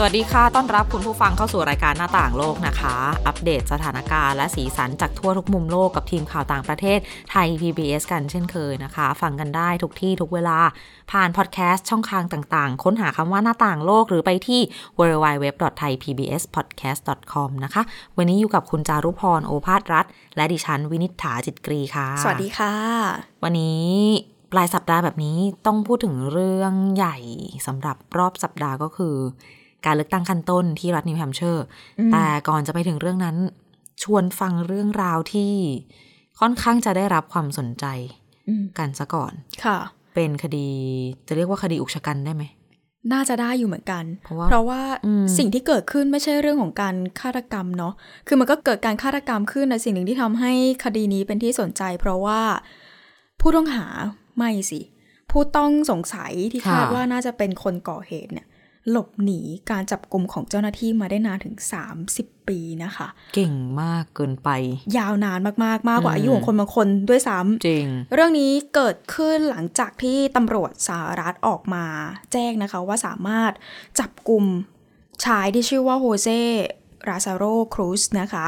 สวัสดีค่ะ ต้อนรับคุณผู้ฟังเข้าสู่รายการหน้าต่างโลกนะคะ อัปเดตสถานการณ์และสีสันจากทั่วทุกมุมโลกกับทีมข่าวต่างประเทศไทย PBS กันเช่นเคยนะคะ ฟังกันได้ทุกที่ทุกเวลา ผ่านพอดแคสต์ช่องทางต่างๆ ค้นหาคำว่าหน้าต่างโลกหรือไปที่ www.thaipbspodcast.com นะคะ วันนี้อยู่กับคุณจารุพรโอภาสรัฐ และดิฉันวินิษฐาจิตกรีค่ะ สวัสดีค่ะ วันนี้ปลายสัปดาห์แบบนี้ต้องพูดถึงเรื่องใหญ่สำหรับรอบสัปดาห์ก็คือ การเลือกตั้งขั้นต้นที่รัฐนิวแฮมป์เชอร์ แต่ก่อนจะไปถึงเรื่องนั้น ชวนฟังเรื่องราวที่ค่อนข้างจะได้รับความสนใจอืมกันซะก่อน ค่ะ เป็นคดีจะเรียกว่าคดีอุกชะกันได้ไหม น่าจะได้อยู่เหมือนกัน เพราะว่าเพราะว่าอืมสิ่งที่เกิดขึ้นไม่ใช่เรื่องของการฆาตกรรมเนาะ คือมันก็เกิดการฆาตกรรมขึ้นในสิ่งหนึ่งที่ทำให้คดีนี้เป็นที่สนใจ เพราะว่าผู้ต้องหาไม่สิ ผู้ต้องสงสัยที่คาดว่าน่าจะเป็นคนก่อเหตุเนี่ย หลบหนีการจับกลุ่มของเจ้าหน้าที่มาได้นานถึง 30 ปีนะคะ เก่งมากเกินไป ยาวนานมากๆ มากกว่าอืมอายุของคนบางคนด้วยซ้ำจริง เรื่องนี้เกิดขึ้นหลังจากที่ตำรวจสหรัฐออกมาแจ้งนะคะว่าสามารถจับกลุ่มชายที่ชื่อว่าโฮเซราซาโรครูซนะคะ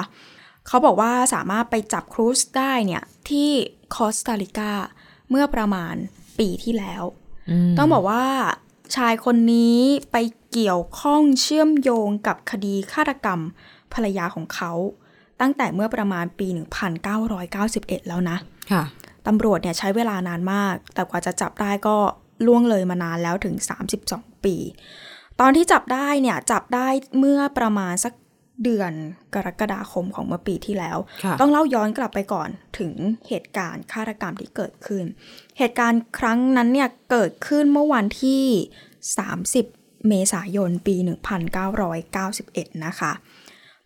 เขาบอกว่าสามารถไปจับครูซได้เนี่ยที่คอสตาริกาเมื่อประมาณปีที่แล้วอืมต้องบอกว่า ชายคนนี้ไปเกี่ยวข้องเชื่อมโยงกับคดีฆาตกรรมภรรยาของเขา ตั้งแต่เมื่อประมาณปี 1991 แล้วนะ ค่ะตำรวจเนี่ยใช้เวลานานมาก แต่กว่าจะจับได้ก็ล่วงเลยมานานแล้วถึง 32 ปี ตอนที่จับได้เนี่ยจับได้เมื่อประมาณสักเดือนกรกฎาคมของเมื่อปีที่แล้วค่ะต้องเล่าย้อนกลับไปก่อนถึงเหตุการณ์ฆาตกรรมที่เกิดขึ้น เหตุการณ์ครั้งนั้นเนี่ยเกิดขึ้นเมื่อวันที่ 30 เมษายนปี 1991 นะคะ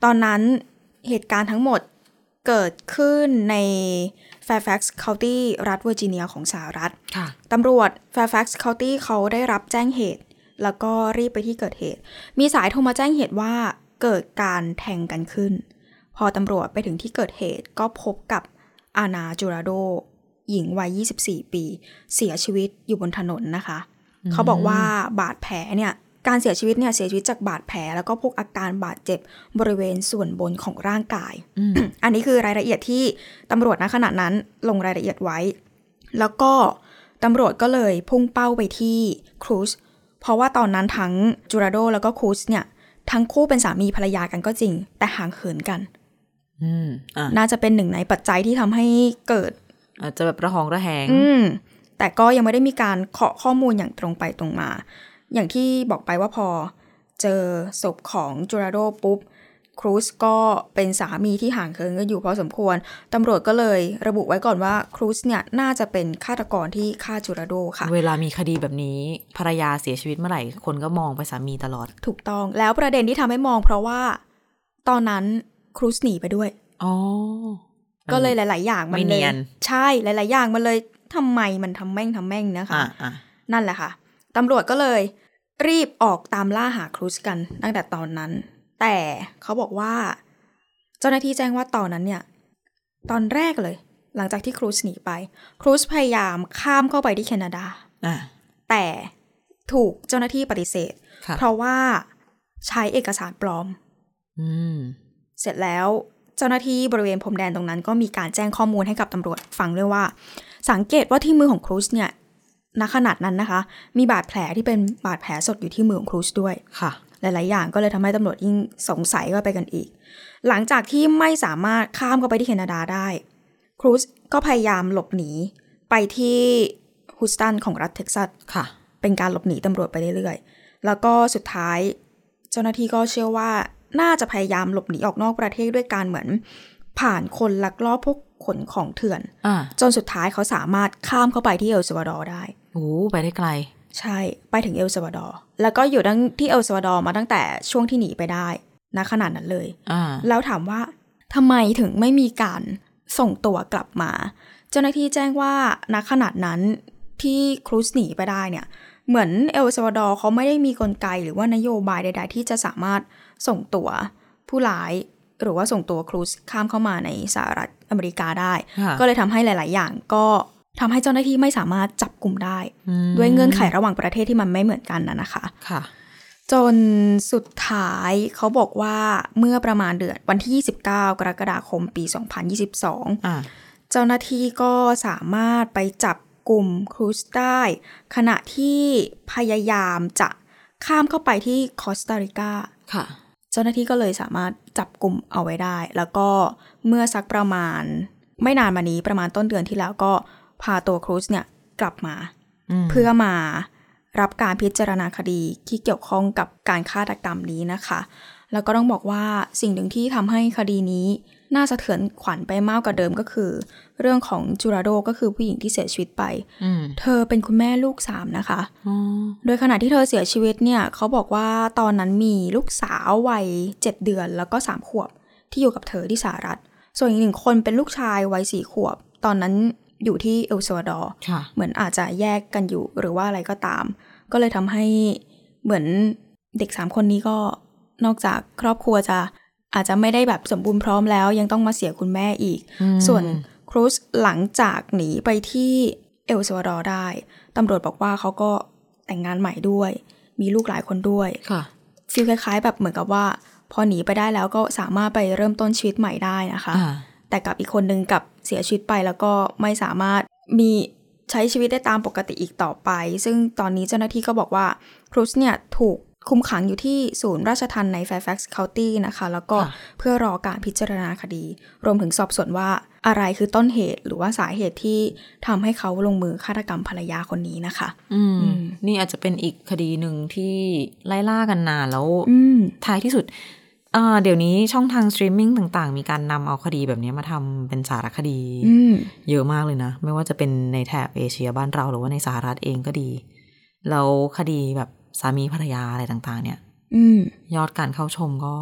ตอนนั้นเหตุการณ์ทั้งหมดเกิดขึ้นใน Fairfax County รัฐเวอร์จิเนียของสหรัฐค่ะตำรวจ Fairfax County เขาได้รับแจ้งเหตุ แล้วก็รีบไปที่เกิดเหตุ มีสายโทรมาแจ้งเหตุว่าเกิดการแทงกันขึ้น พอตำรวจไปถึงที่เกิดเหตุก็พบกับอานาจูราโด หญิงวัย 24 ปี เสียชีวิตอยู่บนถนนนะคะ เขาบอกว่าบาดแผลเนี่ยการเสียชีวิตเนี่ยเสียชีวิตจากบาดแผลแล้วก็พวกอาการบาดเจ็บบริเวณส่วนบนของร่างกายอืมอันนี้คือรายละเอียดที่ตำรวจณขณะนั้นลงรายละเอียดไว้ แล้วก็ตำรวจก็เลยพุ่งเป้าไปที่ครูซเพราะว่าตอนนั้นทั้งจูราโดแล้วก็ครูซเนี่ยทั้งคู่เป็นสามีภรรยากันก็จริง แต่ห่างเหินกันอืมอะน่าจะเป็นหนึ่งในปัจจัยที่ทำให้เกิด อาจจะแบบระหองระแหงอืม แต่ก็ยังไม่ได้มีการเคาะข้อมูลอย่างตรงไปตรงมา อย่างที่บอกไปว่าพอเจอศพของจูราโดปุ๊บครูซก็เป็นสามีที่ห่างเหินกันอยู่พอสมควร ตำรวจก็เลยระบุไว้ก่อนว่าครูซเนี่ยน่าจะเป็นฆาตกรที่ฆ่าจูราโดค่ะ เวลามีคดีแบบนี้ภรรยาเสียชีวิตเมื่อไหร่ คนก็มองไปสามีตลอด ถูกต้องแล้วประเด็นที่ทำให้มองเพราะว่า ตอนนั้นครูซหนีไปด้วย อ๋อ ก็เลยหลาย ๆ อย่างมันไม่เลเนียยนใช่หลาย ๆ อย่างมันเลย ทำไมมันทำแม่งทำแม่งนะคะอะอะนั่นแหละค่ะตำรวจก็เลย รีบออกตามล่าหาครูซกันตั้งแต่ตอนนั้น แต่เขาบอกว่า เจ้าหน้าที่แจ้งว่าตอนนั้นเนี่ย ตอนแรกเลย หลังจากที่ครูซหนีไป ครูซพยายามข้ามเข้าไปที่แคนาดาอะแต่ถูกเจ้าหน้าที่ปฏิเสธค่ะเพราะว่าใช้เอกสารปลอมอืมเสร็จแล้วเจ้าหน้าที่บริเวณพรมแดนตรงนั้น ก็มีการแจ้งข้อมูลให้กับตำรวจฟังด้วยว่า สังเกตว่าที่มือของครูซเนี่ยณขนาดนั้นนะคะ มีบาดแผลที่เป็นบาดแผลสดอยู่ที่มือของครูซด้วยค่ะ หลาย ๆ อย่างก็เลยทำให้ตำรวจยิ่งสงสัยก็ไปกันอีก หลังจากที่ไม่สามารถข้ามเข้าไปที่แคนาดาได้ ครูซก็พยายามหลบหนีไปที่ฮุสตันของรัฐเท็กซัสค่ะ เป็นการหลบหนีตำรวจไปเรื่อยๆ แล้วก็สุดท้าย เจ้าหน้าที่ก็เชื่อว่าน่าจะพยายามหลบหนีออกนอกประเทศด้วยการเหมือน ผ่านคนลักลอบพวกขนของเถื่อนอะจนสุดท้ายเขาสามารถข้ามเข้าไปที่เอลซาวาดอร์ได้โอ้ไปได้ไกล ใช่ไปถึงเอลซาวาดอร์แล้วก็อยู่ตั้งที่เอลซาวาดอร์มาตั้งแต่ช่วงที่หนีไปได้ณขนาดนั้นเลยอ่าแล้วถามว่าทำไมถึงไม่มีการส่งตัวกลับมา เจ้าหน้าที่แจ้งว่าณขนาดนั้นที่ครูซหนีไปได้เนี่ย เหมือนเอลซาวาดอร์เขาไม่ได้มีกลไกหรือว่านโยบายใด ๆ ที่จะสามารถส่งตัวผู้ร้าย หรือว่าส่งตัวครูซข้ามเข้ามาในสหรัฐอเมริกาได้ค่ะก็เลยทำให้หลาย ๆ อย่างก็ทำให้เจ้าหน้าที่ไม่สามารถจับกลุ่มได้อืมด้วยเงื่อนไขระหว่างประเทศที่มันไม่เหมือนกันนะนะคะค่ะ จนสุดท้ายเขาบอกว่าเมื่อประมาณเดือนวันที่ 29 กรกฎาคมปี 2022อ่าเจ้าหน้าที่ก็สามารถไปจับกลุ่มครูซได้ขณะที่พยายามจะข้ามเข้าไปที่คอสตาริกาค่ะ เจ้าหน้าที่ก็เลยสามารถ จับกลุ่มเอาไว้ได้ แล้วก็เมื่อสักประมาณ ไม่นานมานี้ประมาณต้นเดือนที่แล้วก็พาตัวครูซเนี่ยกลับมาอืมเพื่อมารับการพิจารณาคดีที่เกี่ยวข้องกับการฆาตกรรมนี้นะคะ แล้วก็ต้องบอกว่าสิ่งหนึ่งที่ทำให้คดีนี้น่าสะเทือนขวัญไปมากกว่าเดิมก็คือ เรื่องของจูราโดก็คือผู้หญิงที่เสียชีวิตไปอืมเธอเป็นคุณแม่ลูกสามนะคะอ๋อโดยขณะที่เธอเสียชีวิตเนี่ย เขาบอกว่าตอนนั้นมีลูกสาววัยเจ็ดเดือนแล้วก็สามขวบ ที่อยู่กับเธอที่สหรัฐ ส่วนอีกหนึ่งคนเป็นลูกชายวัยสี่ขวบ ตอนนั้นอยู่ที่เอลซัวาดอร์ค่ะเหมือนอาจจะแยกกันอยู่หรือว่าอะไรก็ตาม ก็เลยทำให้เหมือนเด็กสามคนนี้ก็นอกจากครอบครัวจะ อาจจะไม่ได้แบบสมบูรณ์พร้อมแล้วยังต้องมาเสียคุณแม่อีกอืมส่วนครูซหลังจากหนีไปที่เอลซัวาดอร์ได้ตำรวจบอกว่าเขาก็แต่งงานใหม่ด้วย มีลูกหลายคนด้วยค่ะฟีลคล้าย ๆ แบบเหมือนกับว่า พอหนีไปได้แล้วก็สามารถไปเริ่มต้นชีวิตใหม่ได้นะคะอ่าแต่กับอีกคนนึงกับเสียชีวิตไปแล้วก็ไม่สามารถมีใช้ชีวิตได้ตามปกติอีกต่อไป ซึ่งตอนนี้เจ้าหน้าที่ก็บอกว่าครูซเนี่ยถูก คุมขังอยู่ที่ศูนย์ราชทัณฑ์ใน Fairfax County นะคะ แล้วก็ค่ะเพื่อรอการพิจารณาคดี รวมถึงสอบสวนว่าอะไรคือต้นเหตุหรือว่าสาเหตุที่ทำให้เขาลงมือฆาตกรรมภรรยาคนนี้นะคะ อืมอืมนี่อาจจะเป็นอีกคดีหนึ่งที่ไล่ล่ากันนานแล้วอืมท้ายที่สุดอ่าเดี๋ยวนี้ช่องทางสตรีมมิ่งต่างๆ มีการนำเอาคดีแบบนี้มาทำเป็นสารคดีอืมเยอะมากเลยนะ ไม่ว่าจะเป็นในแถบเอเชียบ้านเราหรือว่าในสหรัฐเองก็ดี แล้วคดีแบบ สามีภรรยาอะไรต่าง ๆ เนี่ย อืมยอดการเข้าชมก็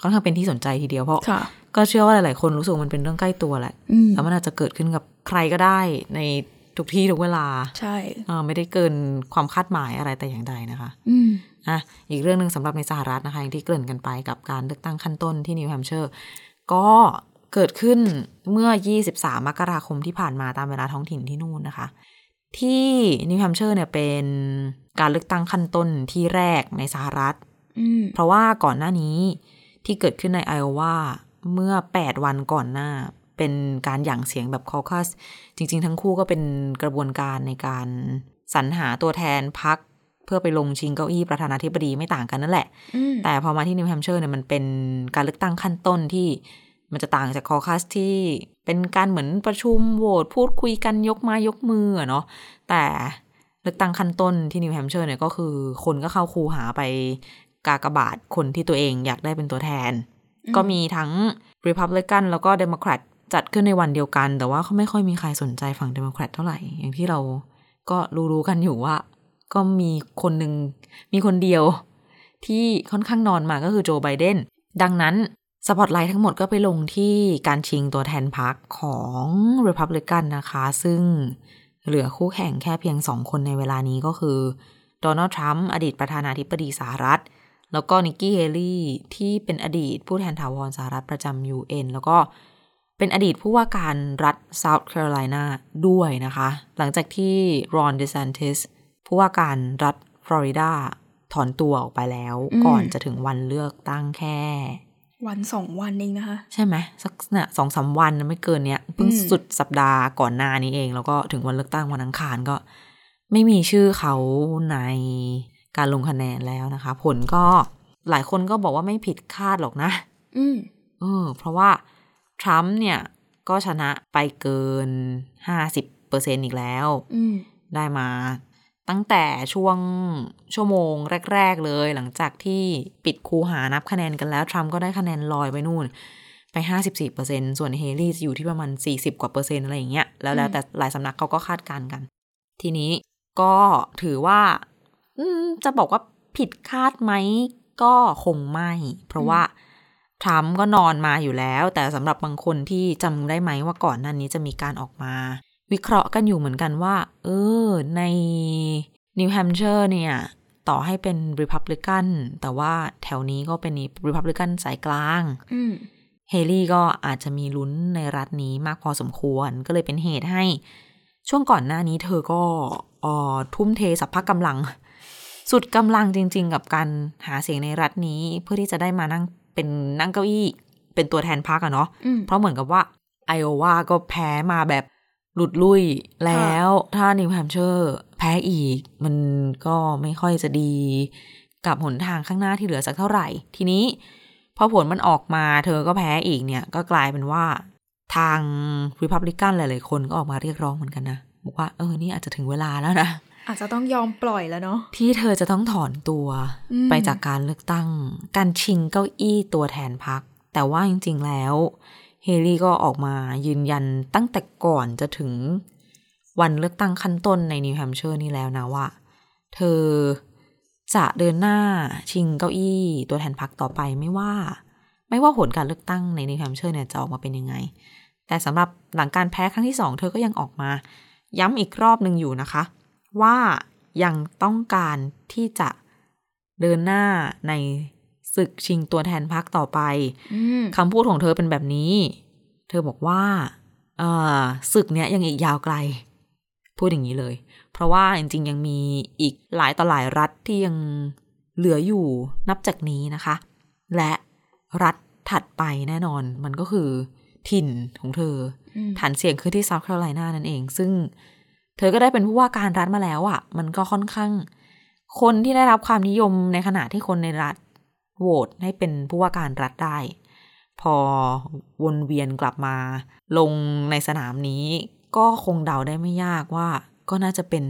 ค่อนข้างเป็นที่สนใจทีเดียวเพราะค่ะก็เชื่อว่าหลาย ๆ คนรู้สึกว่ามันเป็นเรื่องใกล้ตัวแหละอืมแล้วมันอาจจะเกิดขึ้นกับใครก็ได้ในทุกที่ทุกเวลา ใช่เอ่อไม่ได้เกินความคาดหมายอะไรแต่อย่างใดนะคะ อืมอะอีกเรื่องหนึ่งสำหรับในสหรัฐนะคะอย่างที่เกริ่นกันไปกับการเลือกตั้งขั้นต้นที่นิวแฮมป์เชอร์ ก็เกิดขึ้นเมื่อ 23 มกราคมที่ผ่านมาตามเวลาท้องถิ่นที่นู่นนะคะ ที่นิวแฮมป์เชอร์เนี่ยเป็นการเลือกตั้งขั้นต้นที่แรกในสหรัฐอืมเพราะว่าก่อนหน้านี้ที่เกิดขึ้นในไอโอวาเมื่อ 8 วันก่อนหน้า เป็นการหยั่งเสียงแบบคอคัส จริง ๆ ทั้งคู่ก็เป็นกระบวนการในการสรรหาตัวแทนพรรคเพื่อไปลงชิงเก้าอี้ประธานาธิบดีไม่ต่างกันนั่นแหละอืมแต่พอมาที่นิวแฮมป์เชอร์เนี่ยมันเป็นการเลือกตั้งขั้นต้นที่ มันจะต่างจากคอคัสที่เป็นการเหมือนประชุมโหวตพูดคุยกันยกไม้ยกมืออะเนาะแต่เลือกตั้งขั้นต้นที่นิวแฮมป์เชอร์เนี่ยก็คือ คนก็เข้าคูหาไปกากบาทคนที่ตัวเองอยากได้เป็นตัวแทน ก็มีทั้ง Republican แล้วก็ Democrat จัดขึ้นในวันเดียวกัน แต่ว่าเขาไม่ค่อยมีใครสนใจฝั่ง Democrat เท่าไหร่ อย่างที่เราก็รู้ๆกันอยู่ว่า ก็มีคนหนึ่งมีคนเดียวที่ค่อนข้างนอนมาก็คือโจไบเดนดังนั้น สปอตไลท์ทั้งหมดก็ไปลงที่การชิงตัวแทนพรรคของ Republican นะคะ ซึ่งเหลือคู่แข่งแค่เพียงสองคนในเวลานี้ก็คือโดนัลด์ทรัมป์อดีตประธานาธิบดีสหรัฐ แล้วก็นิกกี้เฮลี่ที่เป็นอดีตผู้แทนถาวรสหรัฐประจำ UN แล้วก็เป็นอดีตผู้ว่าการรัฐ South Carolina ด้วยนะคะ หลังจากที่รอนเดซ a นติสผู้ว่าการรัฐฟลอริดาถอนตัวออกไปแล้วอืมก่อนจะถึงวันเลือกตั้งแค่ วันสองวันเองนะคะ ใช่ไหมสักเนี่ยสองสามวันนะไม่เกินเนี้ยเพิ่งอืมสุดสัปดาห์ก่อนหน้านี้เอง แล้วก็ถึงวันเลือกตั้งวันอังคารก็ ไม่มีชื่อเขาในการลงคะแนนแล้วนะคะ ผลก็หลายคนก็บอกว่าไม่ผิดคาดหรอกนะ อืมเออเพราะว่าทรัมป์เนี่ยก็ชนะไปเกิน50%ออีกแล้วอืมได้มา ตั้งแต่ช่วงชั่วโมงแรก ๆ เลย หลังจากที่ปิดคูหานับคะแนนกันแล้ว ทรัมป์ก็ได้คะแนนลอยไปนู่น ไป 54%ส่วนเฮลี่จะอยู่ที่ประมาณ 40 กว่าเปอร์เซ็นต์อะไรอย่างเงี้ยแล้วแล้วแต่หลายสำนักเขาก็คาดการณ์กัน ทีนี้ก็ถือว่าอืมจะบอกว่าผิดคาดไหมก็คงไม่ เพราะว่าทรัมป์ก็นอนมาอยู่แล้ว แต่สำหรับบางคนที่จำได้ไหมว่าก่อนหน้านี้จะมีการออกมา วิเคราะห์กันอยู่เหมือนกันว่า เออ ในนิวแฮมป์เชอร์เนี่ย ต่อให้เป็นริพับลิกัน แต่ว่าแถวนี้ก็เป็นริพับลิกันสายกลางอืมเฮลี่ก็อาจจะมีลุ้นในรัฐนี้มากพอสมควร ก็เลยเป็นเหตุให้ ช่วงก่อนหน้านี้เธอก็เอ่อทุ่มเทสรรพกำลัง สุดกำลังจริง ๆ กับการหาเสียงในรัฐนี้ เพื่อที่จะได้มานั่งเป็นนั่งเก้าอี้ เป็นตัวแทนพรรคอะเนาะอืมเพราะเหมือนกับว่าไอโอวาก็แพ้มาแบบ หลุดลุ่ยแล้ว ถ้านิวแฮมป์เชอร์แพ้อีก มันก็ไม่ค่อยจะดีกับหนทางข้างหน้าที่เหลือสักเท่าไหร่ ทีนี้พอผลมันออกมาเธอก็แพ้อีกเนี่ย ก็กลายเป็นว่าทางริพับลิกันหลาย ๆ คนก็ออกมาเรียกร้องเหมือนกันนะบอกว่าเออนี่อาจจะถึงเวลาแล้วนะอาจจะต้องยอมปล่อยแล้วเนาะที่เธอจะต้องถอนตัวอืมไปจากการเลือกตั้ง การชิงเก้าอี้ตัวแทนพัก แต่ว่าจริง ๆ แล้ว เฮลี่ก็ออกมายืนยันตั้งแต่ก่อนจะถึงวันเลือกตั้งขั้นต้นในนิวแฮมป์เชอร์นี่แล้วนะว่า เธอจะเดินหน้าชิงเก้าอี้ตัวแทนพรรคต่อไปไม่ว่า ไม่ว่าผลการเลือกตั้งในนิวแฮมป์เชอร์เนี่ยจะออกมาเป็นยังไง แต่สำหรับหลังการแพ้ครั้งที่สองเธอก็ยังออกมา ย้ำอีกรอบหนึ่งอยู่นะคะ ว่ายังต้องการที่จะเดินหน้าใน ศึกชิงตัวแทนพรรคต่อไปอืมคำพูดของเธอเป็นแบบนี้ เธอบอกว่าเอ่อศึกเนี้ยยังอีกยาวไกล พูดอย่างนี้เลย เพราะว่าจริงๆ ยังมีอีกหลายต่อหลายรัฐที่ยังเหลืออยู่นับจากนี้นะคะ และรัฐถัดไปแน่นอน มันก็คือถิ่นของเธออืมฐานเสียงคือที่เซาท์แคโรไลนานั่นเอง ซึ่งเธอก็ได้เป็นผู้ว่าการรัฐมาแล้วอะ่ะ มันก็ค่อนข้าง คนที่ได้รับความนิยมในขณะที่คนในรัฐ โหวตให้เป็นผู้ว่าการรัฐได้ พอวนเวียนกลับมา ลงในสนามนี้ ก็คงเดาได้ไม่ยากว่า ก็น่าจะเป็น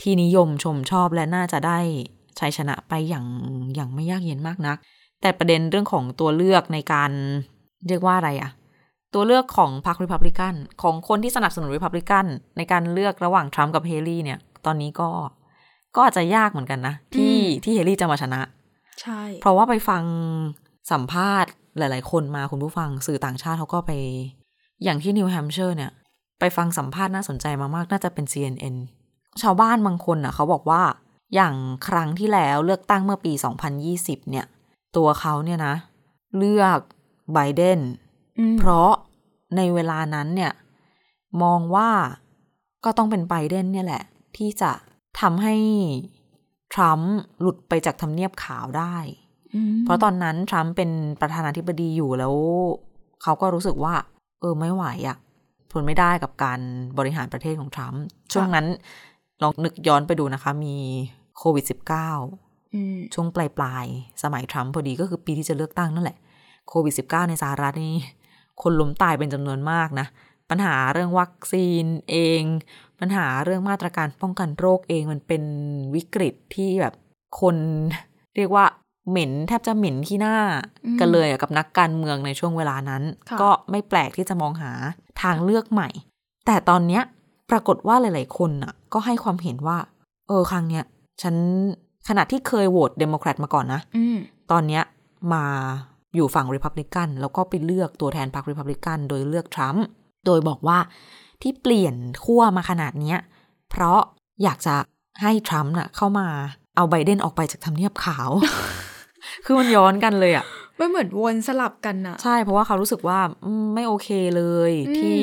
ที่นิยมชมชอบและน่าจะได้ชัยชนะไปอย่างอย่างไม่ยากเย็นมากนัก แต่ประเด็นเรื่องของตัวเลือกในการเรียกว่าอะไรอะตัวเลือกของพรรคริพับลิกันของคนที่สนับสนุนริพับลิกันในการเลือกระหว่างทรัมป์กับเฮลี่เนี่ย ตอนนี้ก็ก็อาจจะยากเหมือนกันนะ ที่ที่เฮลี่จะมาชนะ ใช่ เพราะว่าไปฟังสัมภาษณ์หลาย ๆ คนมาคุณผู้ฟังสื่อต่างชาติเขาก็ไป อย่างที่นิวแฮมเชอร์เนี่ย ไปฟังสัมภาษณ์น่าสนใจมามากน่าจะเป็น CNN ชาวบ้านบางคนน่ะเขาบอกว่าอย่างครั้งที่แล้วเลือกตั้งเมื่อปี 2020 เนี่ย ตัวเขาเนี่ยนะ เลือกไบเดนอืมเพราะในเวลานั้นเนี่ย มองว่าก็ต้องเป็นไบเดนเนี่ยแหละ ที่จะทำให้ ทรัมป์หลุดไปจากทำเนียบขาวได้อืมเพราะตอนนั้นทรัมป์เป็นประธานาธิบดีอยู่แล้ว เขาก็รู้สึกว่า เออไม่ไหวอะทนไม่ได้กับการบริหารประเทศของทรัมป์ช่วงนั้นลองนึกย้อนไปดูนะคะ มีโควิด -19 อืมช่วงปลายปลายๆสมัยทรัมป์พอดีก็คือปีที่จะเลือกตั้งนั่นแหละโควิด -19 ในสหรัฐนี่คนล้มตายเป็นจำนวนมากนะ ปัญหาเรื่องวัคซีนเอง ปัญหาเรื่องมาตรการป้องกันโรคเองมันเป็นวิกฤตที่แบบคนเรียกว่าเหม็นแทบจะเหม็นที่หน้าอืมกันเลยอะกับนักการเมืองในช่วงเวลานั้นค่ะก็ไม่แปลกที่จะมองหาทางเลือกใหม่ แต่ตอนเนี้ยปรากฏว่าหลาย ๆ คนน่ะ ก็ให้ความเห็นว่า เออครั้งเนี้ยฉันขณะที่เคยโหวตเดโมแครตมาก่อนนะอืมตอนเนี้ยมาอยู่ฝั่งริพับลิกันแล้วก็ไปเลือกตัวแทนพรรคริพับลิกันโดยเลือกทรัมป์ โดยบอกว่าที่เปลี่ยนขั้วมาขนาดเนี้ยเพราะอยากจะให้ทรัมป์น่ะ เข้ามาเอาไบเดนออกไปจากทำเนียบขาว คือมันย้อนกันเลยอะไม่เหมือนวนสลับกันอะใช่เพราะว่าเขารู้สึกว่าอืมไม่โอเคเลยอืมที่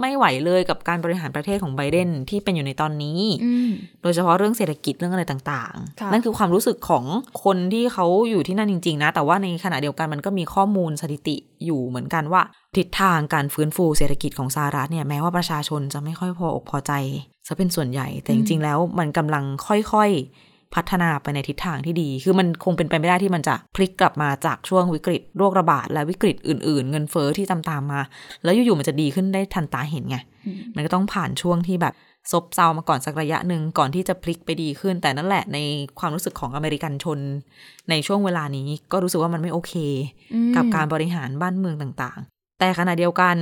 ไม่ไหวเลยกับการบริหารประเทศของไบเดนที่เป็นอยู่ในตอนนี้อืมโดยเฉพาะเรื่องเศรษฐกิจเรื่องอะไรต่างค่ะๆนั่นคือความรู้สึกของคนที่เขาอยู่ที่นั่นจริง ๆ นะ แต่ว่าในขณะเดียวกันมันก็มีข้อมูลสถิติอยู่เหมือนกันว่า ทิศทางการฟื้นฟูเศรษฐกิจของสหรัฐเนี่ยแม้ว่าประชาชนจะไม่ค่อยพออกพอใจจะเป็นส่วนใหญ่ แต่จริง ๆ แล้วมันกำลังค่อยๆ พัฒนาไปในทิศทางที่ดี คือมันคงเป็นไปไม่ได้ที่มันจะพลิกกลับมาจากช่วงวิกฤตโรคระบาดและวิกฤตอื่น ๆ เงินเฟ้อที่ตามตามๆมา แล้วอยู่ๆมันจะดีขึ้นได้ทันตาเห็นไงอืมมันก็ต้องผ่านช่วงที่แบบซบเซามาก่อนสักระยะหนึ่งก่อนที่จะพลิกไปดีขึ้น แต่นั่นแหละในความรู้สึกของอเมริกันชน ในช่วงเวลานี้ก็รู้สึกว่ามันไม่โอเคอืมกับการบริหารบ้านเมืองต่างๆ แต่ขณะเดียวกัน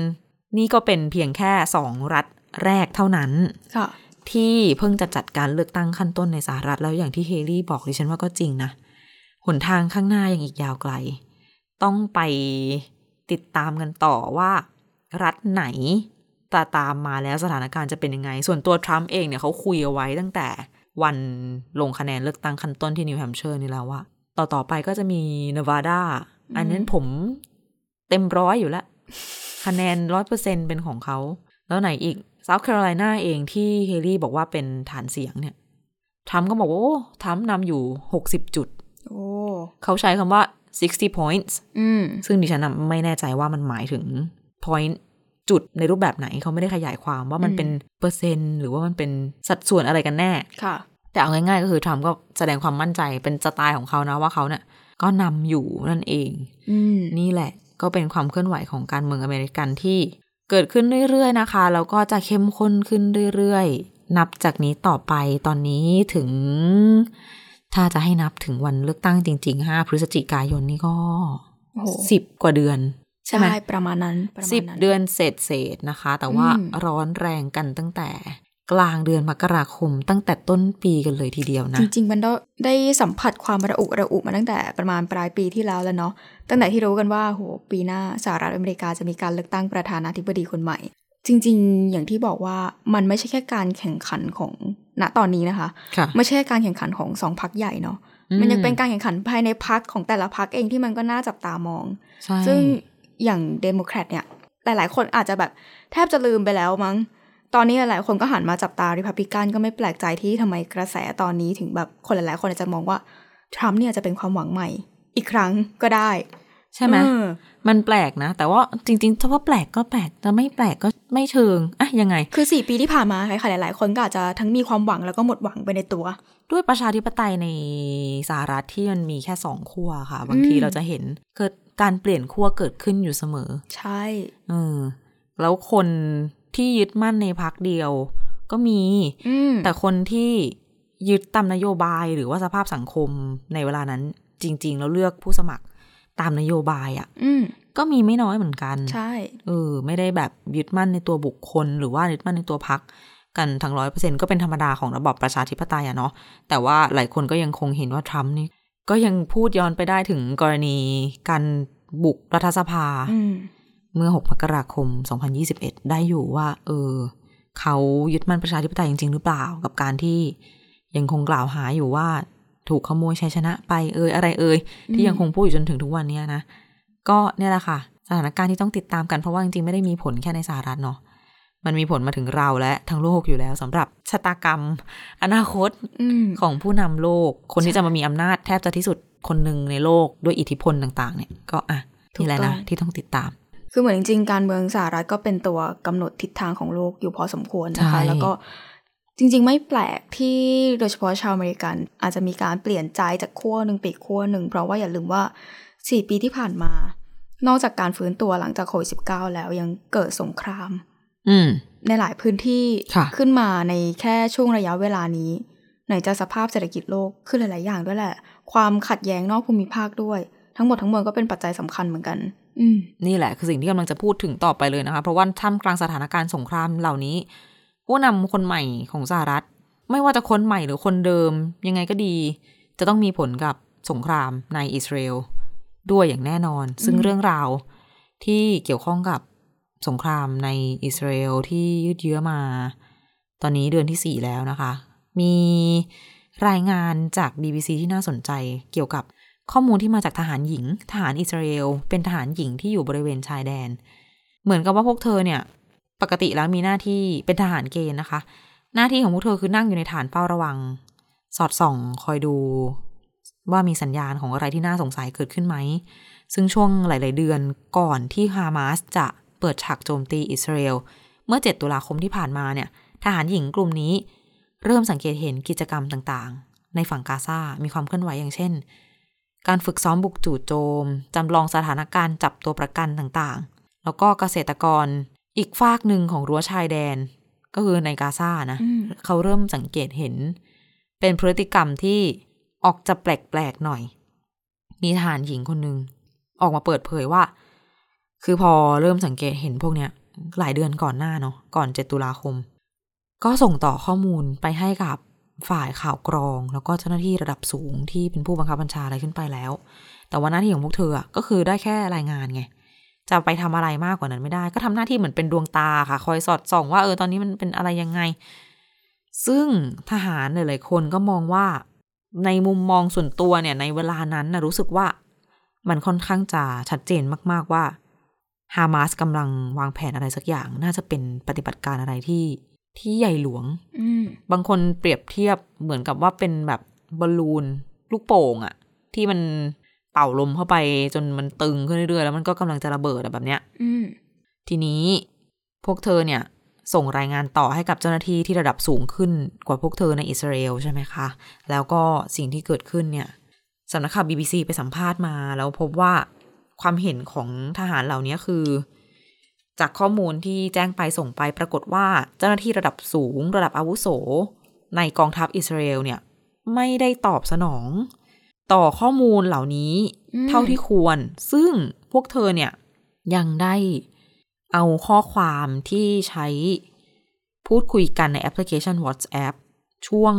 นี่ก็เป็นเพียงแค่สองรัฐแรกเท่านั้นค่ะ ที่เพิ่งจะจัดการเลือกตั้งขั้นต้นในสหรัฐแล้วอย่างที่เฮลี่บอกดิฉันว่าก็จริงนะหนทางข้างหน้ายังอีกยาวไกล ต้องไปติดตามกันต่อว่า รัฐไหนจะตามมาแล้วสถานการณ์จะเป็นยังไง ส่วนตัวทรัมป์เองเนี่ยเขาคุยเอาไว้ตั้งแต่วันลงคะแนนเลือกตั้งขั้นต้นที่นิวแฮมป์เชอร์นี่แล้วว่า ต่อต่อไปก็จะมีเนวาดาอันนั้นผมเต็มร้อยอยู่แล้ว คะแนนร้อยเปอร์เซ็นต์เป็นของเขา แล้วไหนอีก เซาท์แคโรไลนาเองที่เฮลี่บอกว่าเป็นฐานเสียงเนี่ยทรัมป์ก็บอกว่าโอ้ทรัมป์นำอยู่หกสิบจุดโอ้เขาใช้คำว่า 60 points อืมซึ่งดิฉันน่ะไม่แน่ใจว่ามันหมายถึง point จุดในรูปแบบไหนเขาไม่ได้ขยายความว่ามันอืมเป็นเปอร์เซ็นต์หรือว่ามันเป็นสัดส่วนอะไรกันแน่ค่ะ แต่เอาง่ายๆ ก็คือทรัมป์ก็แสดงความมั่นใจเป็นสไตล์ของเขานะว่าเขาเนี่ยก็นำอยู่นั่นเองอืมนี่แหละก็เป็นความเคลื่อนไหวของการเมืองอเมริกันที่ เกิดขึ้นเรื่อยๆนะคะ แล้วก็จะเข้มข้นขึ้นเรื่อยๆ นับจากนี้ต่อไปตอนนี้ถึง ถ้าจะให้นับถึงวันเลือกตั้งจริงๆ 5 พฤศจิกายนนี่ก็โอ้โหสิบกว่าเดือน ใช่ไหมประมาณนั้นประมาณสิบนั้นเดือนเศษเศษๆนะคะ แต่ว่าอืมร้อนแรงกันตั้งแต่ กลางเดือนมกราคมตั้งแต่ต้นปีกันเลยทีเดียวนะ จริง ๆ มันได้ได้สัมผัสความระอุระอุมาตั้งแต่ประมาณปลายปีที่แล้วแล้วเนาะตั้งแต่ที่รู้กันว่าโหปีหน้าสหรัฐอเมริกาจะมีการเลือกตั้งประธานาธิบดีคนใหม่ จริง ๆ อย่างที่บอกว่ามันไม่ใช่แค่การแข่งขันของณตอนนี้นะคะค่ะไม่ใช่การแข่งขันของสองพักใหญ่เนาะมันยังเป็นการแข่งขันภายในพักของแต่ละพักเองที่มันก็น่าจับตามองใช่ซึ่งอย่างเดโมแครตเนี่ยหลาย ๆ คนอาจจะแบบแทบจะลืมไปแล้วมั้ง ตอนนี้หลายๆคนก็หันมาจับตาริพับลิกันก็ไม่แปลกใจที่ทำไมกระแสตอนนี้ถึงแบบคนหลายๆ คนอาจจะมองว่าทรัมป์เนี่ยจะเป็นความหวังใหม่ อีกครั้งก็ได้ ใช่ไหมเออมันแปลกนะ แต่ว่าจริงๆถ้าว่าแปลกก็แปลกจะไม่แปลกก็ไม่เชิงอะยังไง คือสี่ปีที่ผ่านมาใครๆหลาย ๆ คนก็อาจจะทั้งมีความหวังแล้วก็หมดหวังไปในตัว ด้วยประชาธิปไตยในสหรัฐที่มันมีแค่สองขั้วค่ะ บางทีอืมเราจะเห็นเกิดการเปลี่ยนขั้วเกิดขึ้นอยู่เสมอ ใช่เออแล้วคน ที่ยึดมั่นในพักเดียว ก็มีอืมแต่คนที่ยึดตามนโยบายหรือว่าสภาพสังคมในเวลานั้นจริง ๆ แล้วเลือกผู้สมัครตามนโยบายอะ่ะอืมก็มีไม่น้อยเหมือนกัน ใช่เออไม่ได้แบบยึดมั่นในตัวบุคคล หรือว่ายึดมั่นในตัวพักกันทั้งร้อยเปอร์เซ็นก็เป็นธรรมดาของระบอบประชาธิปไตยอะเนาะแต่ว่าหลายคนก็ยังคงเห็นว่าทรัมป์นี่ก็ยังพูดย้อนไปได้ถึงกรณีการบุกรัฐสภาอืม เมื่อ 6 มกราคม 2021 ได้อยู่ว่า เออ เขายึดมั่นประชาธิปไตยจริง ๆ หรือเปล่า กับการที่ยังคงกล่าวหาอยู่ว่า ถูกขโมยชัยชนะไปเอยอะไรเอยที่ยังคงพูดอยู่จนถึงทุกวันเนี้ยนะ ก็เนี่ยแหละค่ะ สถานการณ์ที่ต้องติดตามกันเพราะว่าจริงๆไม่ได้มีผลแค่ในสหรัฐเนาะมันมีผลมาถึงเราและทั้งโลกอยู่แล้วสำหรับชะตากรรม อนาคตอืมของผู้นำโลก คนที่จะมามีอำนาจแทบจะที่สุดคนหนึ่งในโลกด้วยอิทธิพลต่าง ๆ เนี่ย ก็อะถูกนี่แหละต้นะองที่ต้องติดตาม คือเหมือนจริงๆ การเมืองสหรัฐก็เป็นตัวกำหนดทิศทางของโลกอยู่พอสมควรนะคะใช่แล้วก็จริง ๆ ไม่แปลกที่โดยเฉพาะชาวอเมริกัน อาจจะมีการเปลี่ยนใจจากขั้วหนึ่งไปอีกขั้วหนึ่ง เพราะว่าอย่าลืมว่า 4 ปีที่ผ่านมา นอกจากการฟื้นตัวหลังจากโควิด -19 แล้วยังเกิดสงคราม อืมในหลายพื้นที่ค่ะขึ้นมาในแค่ช่วงระยะเวลานี้ ไหนจะสภาพเศรษฐกิจโลกขึ้นหลาย ๆ อย่างด้วยแหละ ความขัดแย้งนอกภูมิภาคด้วย ทั้งหมดทั้งมวลก็เป็นปัจจัยสำคัญเหมือนกันอืม นี่แหละคือสิ่งที่กำลังจะพูดถึงต่อไปเลยนะคะ เพราะว่าท่ามกลางสถานการณ์สงครามเหล่านี้ผู้นำคนใหม่ของสหรัฐ ไม่ว่าจะคนใหม่หรือคนเดิมยังไงก็ดี จะต้องมีผลกับสงครามในอิสราเอลด้วยอย่างแน่นอน ซึ่งอืมเรื่องราวที่เกี่ยวข้องกับสงครามในอิสราเอลที่ยืดเยื้อมา ตอนนี้เดือนที่สี่แล้วนะคะ มีรายงานจาก BBC ที่น่าสนใจเกี่ยวกับ ข้อมูลที่มาจากทหารหญิง ทหารอิสราเอล เป็นทหารหญิงที่อยู่บริเวณชายแดน เหมือนกับว่าพวกเธอเนี่ย ปกติแล้วมีหน้าที่เป็นทหารเกณฑ์นะคะ หน้าที่ของพวกเธอคือนั่งอยู่ในฐานเฝ้าระวัง สอดส่องคอยดู ว่ามีสัญญาณของอะไรที่น่าสงสัยเกิดขึ้นไหม ซึ่งช่วงหลาย ๆ เดือนก่อนที่ฮามาสจะเปิดฉากโจมตีอิสราเอล เมื่อ 7 ตุลาคมที่ผ่านมาเนี่ย ทหารหญิงกลุ่มนี้ เริ่มสังเกตเห็นกิจกรรมต่าง ๆ ในฝั่งกาซา มีความเคลื่อนไหวอย่างเช่น การฝึกซ้อมบุกจู่โจม จำลองสถานการณ์จับตัวประกันต่างๆ แล้วก็เกษตรกรอีกฝากหนึ่งของรั้วชายแดน ก็คือในกาซานะอืมเขาเริ่มสังเกตเห็น เป็นพฤติกรรมที่ออกจะแปลกๆหน่อย มีทหารหญิงคนหนึ่งออกมาเปิดเผยว่า คือพอเริ่มสังเกตเห็นพวกเนี้ยหลายเดือนก่อนหน้าเนาะก่อนเจ็ดตุลาคม ก็ส่งต่อข้อมูลไปให้กับ ฝ่ายข่าวกรอง แล้วก็เจ้าหน้าที่ระดับสูงที่เป็นผู้บังคับบัญชาอะไรขึ้นไปแล้ว แต่ว่าหน้าที่ของพวกเธออะก็คือได้แค่รายงานไงจะไปทำอะไรมากกว่านั้นไม่ได้ ก็ทำหน้าที่เหมือนเป็นดวงตาค่ะ คอยสอดส่องว่าเออตอนนี้มันเป็นอะไรยังไง ซึ่งทหารหลายๆคนก็มองว่าในมุมมองส่วนตัวเนี่ย ในเวลานั้นนะรู้สึกว่า มันค่อนข้างจะชัดเจนมาก ๆว่าฮามาสกำลังวางแผนอะไรสักอย่าง น่าจะเป็นปฏิบัติการอะไรที่ ที่ใหญ่หลวงอืมบางคนเปรียบเทียบเหมือนกับว่าเป็นแบบบอลลูนลูกโป่งอะที่มันเป่าลมเข้าไปจนมันตึงขึ้นเรื่อยๆ แล้วมันก็กำลังจะระเบิดอะแบบเนี้ยอืมทีนี้พวกเธอเนี่ย ส่งรายงานต่อให้กับเจ้าหน้าที่ที่ระดับสูงขึ้นกว่าพวกเธอในอิสราเอลใช่ไหมคะ แล้วก็สิ่งที่เกิดขึ้นเนี่ยสำนักข่าว BBC ไปสัมภาษณ์มา แล้วพบว่าความเห็นของทหารเหล่านี้คือ จากข้อมูลที่แจ้งไปส่งไปปรากฏว่าเจ้าหน้าที่ระดับสูง ระดับอาวุโส ในกองทัพอิสราเอลเนี่ย ไม่ได้ตอบสนอง ต่อข้อมูลเหล่านี้อืมเท่าที่ควร ซึ่งพวกเธอเนี่ย ยังได้เอาข้อความที่ใช้พูดคุยกันในแอปพลิเคชัน WhatsApp ช่วง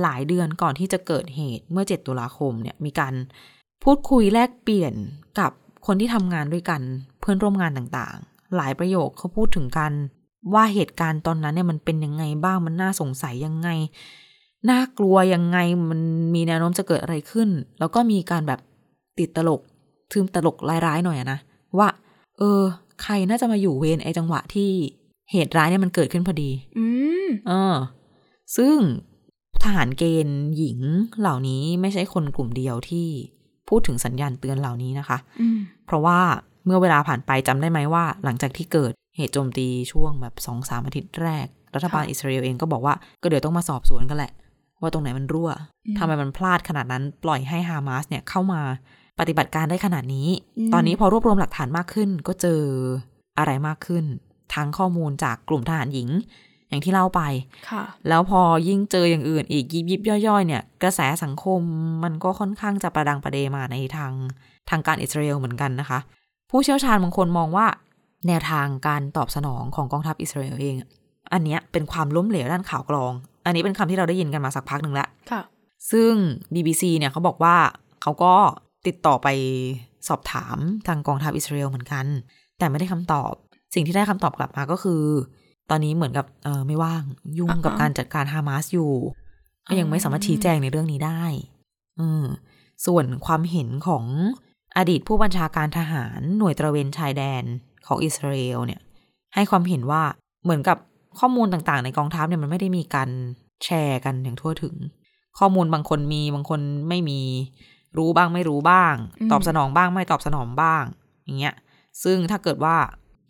หลายเดือนก่อนที่จะเกิดเหตุเมื่อ 7 ตุลาคมเนี่ยมีการพูดคุยแลกเปลี่ยนกับคนที่ทำงานด้วยกันเพื่อนร่วมงานต่างๆ หลายประโยคเขาพูดถึงกัน ว่าเหตุการณ์ตอนนั้นเนี่ยมันเป็นยังไงบ้างมันน่าสงสัยยังไงน่ากลัวยังไงมันมีแนวโน้มจะเกิดอะไรขึ้น แล้วก็มีการแบบติดตลกทึมตลกร้ายๆหน่อยอะนะ ว่า เออ ใครน่าจะมาอยู่เวรไอจังหวะที่เหตุร้ายเนี่ยมันเกิดขึ้นพอดี อืมเออ ซึ่งทหารเกณฑ์หญิงเหล่านี้ไม่ใช่คนกลุ่มเดียวที่พูดถึงสัญญาณเตือนเหล่านี้นะคะอืมเพราะว่า เมื่อเวลาผ่านไปจำได้ไหมว่า หลังจากที่เกิดเหตุโจมตีช่วงแบบสองสามอาทิตย์แรก รัฐบาลอิสราเอลเองก็บอกว่าก็เดี๋ยวต้องมาสอบสวนกันแหละ ว่าตรงไหนมันรั่วทำไมมันพลาดขนาดนั้นปล่อยให้ฮามาสเนี่ยเข้ามาปฏิบัติการได้ขนาดนี้อืมตอนนี้พอรวบรวมหลักฐานมากขึ้น ก็เจออะไรมากขึ้น ทั้งข้อมูลจากกลุ่มทหารหญิง อย่างที่เล่าไป ค่ะ แล้วพอยิ่งเจออย่างอื่นอีกยิบยิบย่อยๆ เนี่ย กระแสสังคมมันก็ค่อนข้างจะประดังประเดมาในทางทางการอิสราเอลเหมือนกันนะคะ ผู้เชี่ยวชาญบางคนมองว่า แนวทางการตอบสนองของกองทัพอิสราเอลเองอะอันเนี้ยเป็นความล้มเหลวด้านข่าวกรอง อันนี้เป็นคำที่เราได้ยินกันมาสักพักหนึ่งแล้วค่ะซึ่ง BBC เนี่ยเขาบอกว่าเขาก็ติดต่อไปสอบถามทางกองทัพอิสราเอลเหมือนกัน แต่ไม่ได้คำตอบ สิ่งที่ได้คำตอบกลับมาก็คือ ตอนนี้เหมือนกับเออไม่ว่างยุ่งกับอ่าฮะการจัดการฮามาสอยู่ก็ยังไม่สามารถชี้แจงในเรื่องนี้ได้ อืมส่วนความเห็นของ อดีตผู้บัญชาการทหารหน่วยตระเวนชายแดนของอิสราเอลเนี่ย ให้ความเห็นว่าเหมือนกับข้อมูลต่างๆ ในกองทัพเนี่ยมันไม่ได้มีการแชร์กันอย่างทั่วถึง ข้อมูลบางคนมีบางคนไม่มีรู้บ้างไม่รู้บ้างอืมตอบสนองบ้างไม่ตอบสนองบ้าง อย่างเงี้ย ซึ่งถ้าเกิดว่า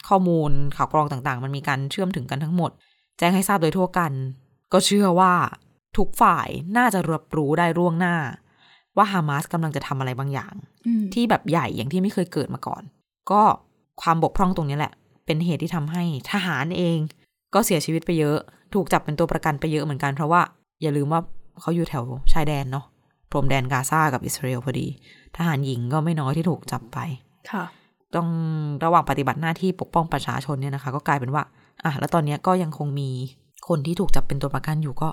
ข้อมูลข่าวกรองต่างๆ มันมีการเชื่อมถึงกันทั้งหมด แจ้งให้ทราบโดยทั่วกัน ก็เชื่อว่าทุกฝ่ายน่าจะรับรู้ได้ร่วงหน้า ว่าฮามาสกำลังจะทำอะไรบางอย่างอืมที่แบบใหญ่อย่างที่ไม่เคยเกิดมาก่อน ก็ความบกพร่องตรงนี้แหละ เป็นเหตุที่ทำให้ทหารเอง ก็เสียชีวิตไปเยอะ ถูกจับเป็นตัวประกันไปเยอะเหมือนกัน เพราะว่าอย่าลืมว่าเขาอยู่แถวชายแดนเนาะพรมแดนกาซากับอิสราเอลพอดี ทหารหญิงก็ไม่น้อยที่ถูกจับไป ค่ะ ต้องระหว่างปฏิบัติหน้าที่ปกป้องประชาชนเนี่ยนะคะ ก็กลายเป็นว่า อะแล้วตอนเนี้ยก็ยังคงมีคนที่ถูกจับเป็นตัวประกันอยู่ก็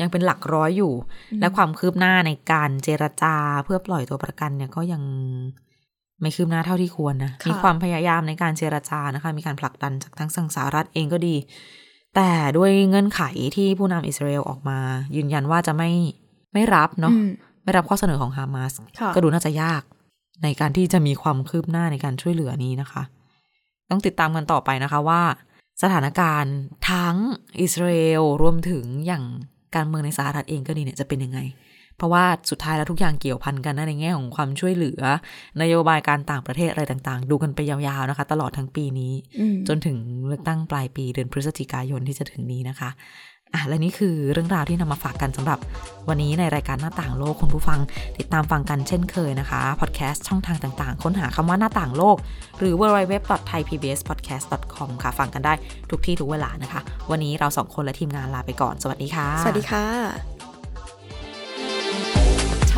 ยังเป็นหลักร้อยอยู่อืมและความคืบหน้าในการเจรจาเพื่อปล่อยตัวประกันเนี่ยก็ยังไม่คืบหน้าเท่าที่ควรนะค่ะมีความพยายามในการเจรจานะคะ มีการผลักดันจากทั้งสังสหรัฐเองก็ดี แต่ด้วยเงื่อนไขที่ผู้นำอิสราเอลออกมา ยืนยันว่าจะไม่ไม่รับเนาะอืมไม่รับข้อเสนอของฮามาสค่ะก็ดูน่าจะยากในการที่จะมีความคืบหน้าในการช่วยเหลือนี้นะคะ ต้องติดตามกันต่อไปนะคะว่า สถานการณ์ทั้งอิสราเอลรวมถึงอย่าง การเมืองในสหรัฐเองก็ดีเนี่ยจะเป็นยังไง เพราะว่าสุดท้ายแล้วทุกอย่างเกี่ยวพันกันนะในแง่ของความช่วยเหลือ นโยบายการต่างประเทศอะไรต่างๆ ดูกันไปยาวๆนะคะ ตลอดทั้งปีนี้ จนถึงเลือกตั้งปลายปีเดือนพฤศจิกายนที่จะถึงนี้นะคะ อะและนี่คือเรื่องราวที่นำมาฝากกันสำหรับวันนี้ในรายการหน้าต่างโลกคุณผู้ฟัง ติดตามฟังกันเช่นเคยนะคะพอดแคสต์ช่องทางต่างๆ ค้นหาคำว่าหน้าต่างโลก หรือ www.thaipbspodcast.com ค่ะ ฟังกันได้ทุกที่ทุกเวลานะคะ วันนี้เราสองคนและทีมงานลาไปก่อน สวัสดีค่ะ สวัสดีค่ะ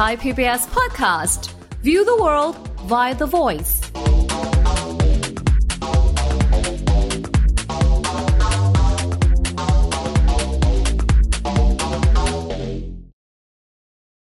Thai PBS podcast. View the world via the voice.